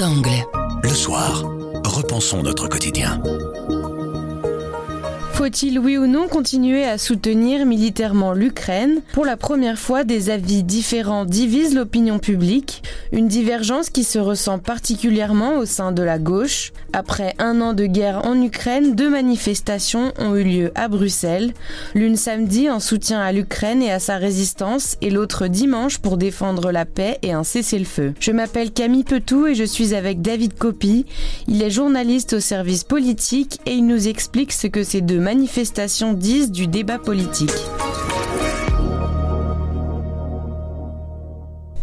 Le soir, repensons notre quotidien. Faut-il, oui ou non, continuer à soutenir militairement l'Ukraine? Pour la première fois, des avis différents divisent l'opinion publique, une divergence qui se ressent particulièrement au sein de la gauche. Après un an de guerre en Ukraine, deux manifestations ont eu lieu à Bruxelles, l'une samedi en soutien à l'Ukraine et à sa résistance, et l'autre dimanche pour défendre la paix et un cessez-le-feu. Je m'appelle Camille Petou et je suis avec David Copy. Il est journaliste au service politique et il nous explique ce que ces deux manifestations disent du débat politique.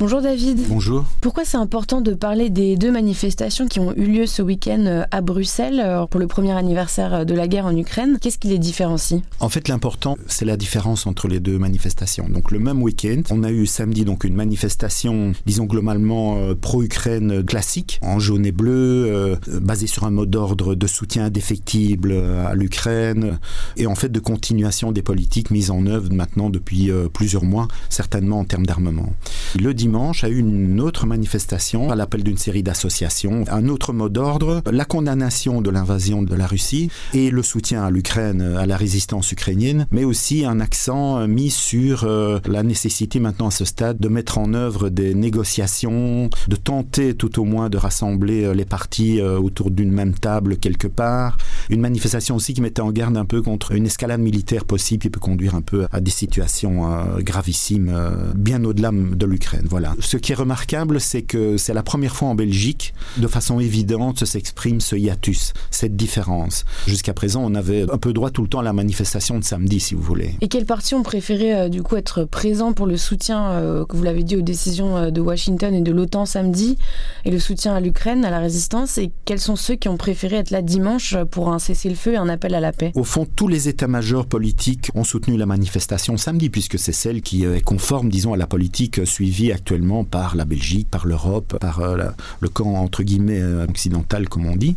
Bonjour David. Bonjour. Pourquoi c'est important de parler des deux manifestations qui ont eu lieu ce week-end euh, à Bruxelles euh, pour le premier anniversaire euh, de la guerre en Ukraine? Qu'est-ce qui les différencie? En fait, l'important, c'est la différence entre les deux manifestations. Donc le même week-end, on a eu samedi donc une manifestation, disons globalement pro-Ukraine classique, en jaune et bleu, basée sur un mot d'ordre de soutien indéfectible à l'Ukraine et en fait de continuation des politiques mises en œuvre maintenant depuis plusieurs mois, certainement en termes d'armement. Le dimanche a eu une autre manifestation à l'appel d'une série d'associations. Un autre mot d'ordre, la condamnation de l'invasion de la Russie et le soutien à l'Ukraine, à la résistance ukrainienne, mais aussi un accent mis sur euh, la nécessité maintenant à ce stade de mettre en œuvre des négociations, de tenter tout au moins de rassembler euh, les partis euh, autour d'une même table quelque part. Une manifestation aussi qui mettait en garde un peu contre une escalade militaire possible qui peut conduire un peu à des situations gravissimes bien au-delà de l'Ukraine. Voilà. Ce qui est remarquable, c'est que c'est la première fois en Belgique, de façon évidente, s'exprime ce hiatus, cette différence. Jusqu'à présent, on avait un peu droit tout le temps à la manifestation de samedi, si vous voulez. Et quels partis ont préféré euh, du coup être présents pour le soutien, euh, que vous l'avez dit, aux décisions euh, de Washington et de l'OTAN samedi, et le soutien à l'Ukraine, à la résistance? Et quels sont ceux qui ont préféré être là dimanche pour un cessez-le-feu et un appel à la paix? Au fond, tous les états-majors politiques ont soutenu la manifestation samedi, puisque c'est celle qui est conforme, disons, à la politique suivie actuellement par la Belgique, par l'Europe, par euh, le camp entre guillemets euh, occidental comme on dit.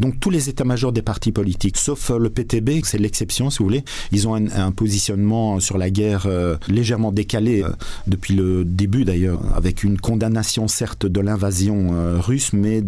Donc tous les états-majors des partis politiques, sauf euh, le PTB, c'est l'exception si vous voulez, ils ont un, positionnement sur la guerre légèrement décalé depuis le début d'ailleurs, avec une condamnation certes de l'invasion russe, mais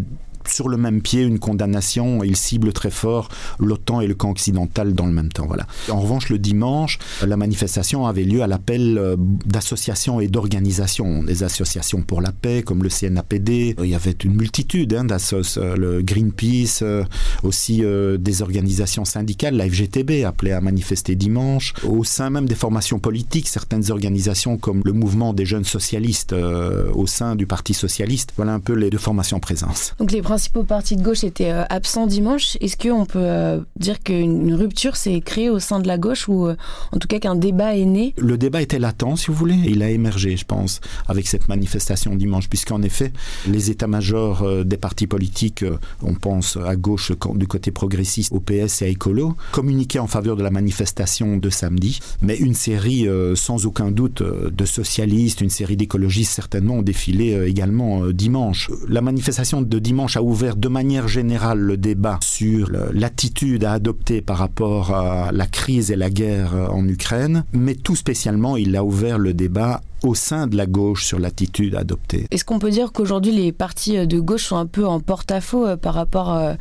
sur le même pied une condamnation. Il cible très fort l'OTAN et le camp occidental dans le même temps. Voilà. En revanche, le dimanche, la manifestation avait lieu à l'appel euh, d'associations et d'organisations. Des associations pour la paix, comme le CNAPD. Il y avait une multitude hein, d'associations. Euh, le Greenpeace, euh, aussi des organisations syndicales, la FGTB appelée à manifester dimanche. Au sein même des formations politiques, certaines organisations comme le mouvement des jeunes socialistes au sein du Parti socialiste. Voilà un peu les deux formations présentes. Donc principaux partis de gauche étaient euh, absents dimanche. Est-ce qu'on peut euh, dire qu'une rupture s'est créée au sein de la gauche ou euh, en tout cas qu'un débat est né? Le débat était latent, si vous voulez. Il a émergé, je pense, avec cette manifestation dimanche, puisqu'en effet, les états-majors des partis politiques, on pense à gauche du côté progressiste, au PS et à Écolo, communiquaient en faveur de la manifestation de samedi. Mais une série, sans aucun doute, de socialistes, une série d'écologistes certainement ont défilé également dimanche. La manifestation de dimanche a ouvert de manière générale le débat sur l'attitude à adopter par rapport à la crise et la guerre en Ukraine, mais tout spécialement, il a ouvert le débat au sein de la gauche sur l'attitude adoptée. Est-ce qu'on peut dire qu'aujourd'hui les partis de gauche sont un peu en porte-à-faux euh, par rapport euh,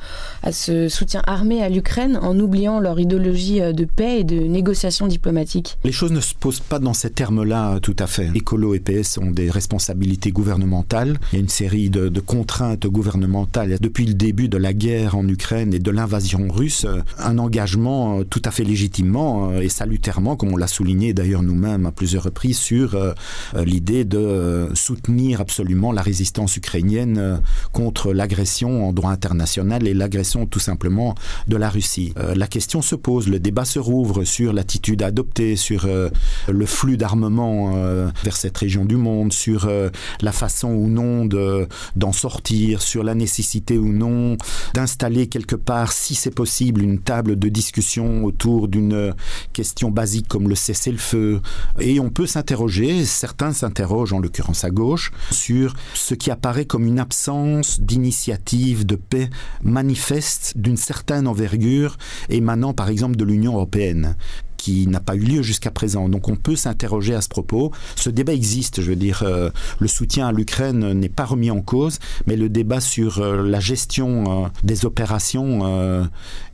à ce soutien armé à l'Ukraine en oubliant leur idéologie euh, de paix et de négociation diplomatique Les choses ne se posent pas dans ces termes-là tout à fait. Écolo et PS ont des responsabilités gouvernementales. Il y a une série de, de contraintes gouvernementales depuis le début de la guerre en Ukraine et de l'invasion russe. Un engagement tout à fait légitimement et salutairement, comme on l'a souligné d'ailleurs nous-mêmes à plusieurs reprises, sur euh, l'idée de euh, soutenir absolument la résistance ukrainienne euh, contre l'agression en droit international et l'agression tout simplement de la Russie. la question se pose, le débat se rouvre sur l'attitude adoptée, sur le flux d'armement vers cette région du monde, sur la façon ou non d'en sortir, sur la nécessité ou non d'installer quelque part, si c'est possible, une table de discussion autour d'une question basique comme le cessez-le-feu. Et on peut s'interroger, certains s'interrogent, en l'occurrence à gauche, sur ce qui apparaît comme une absence d'initiative de paix manifeste d'une certaine envergure émanant par exemple de l'Union européenne qui n'a pas eu lieu jusqu'à présent. Donc on peut s'interroger à ce propos. Ce débat existe, je veux dire, euh, le soutien à l'Ukraine n'est pas remis en cause, mais le débat sur euh, la gestion des opérations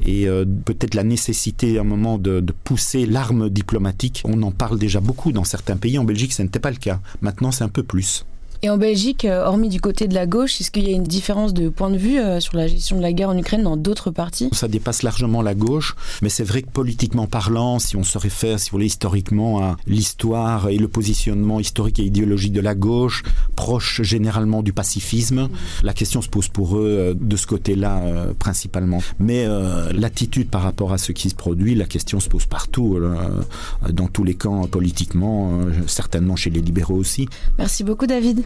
et peut-être la nécessité à un moment de pousser l'arme diplomatique, on en parle déjà beaucoup dans certains pays. En Belgique, ce n'était pas le cas. Maintenant, c'est un peu plus. Et en Belgique, euh, hormis du côté de la gauche, est-ce qu'il y a une différence de point de vue euh, sur la gestion de la guerre en Ukraine dans d'autres partis Ça dépasse largement la gauche, mais c'est vrai que politiquement parlant, si on se réfère, si vous voulez, historiquement à l'histoire et le positionnement historique et idéologique de la gauche, proche généralement du pacifisme, la question se pose pour eux euh, de ce côté-là principalement. Mais l'attitude par rapport à ce qui se produit, la question se pose partout, dans tous les camps politiquement, certainement chez les libéraux aussi. Merci beaucoup David.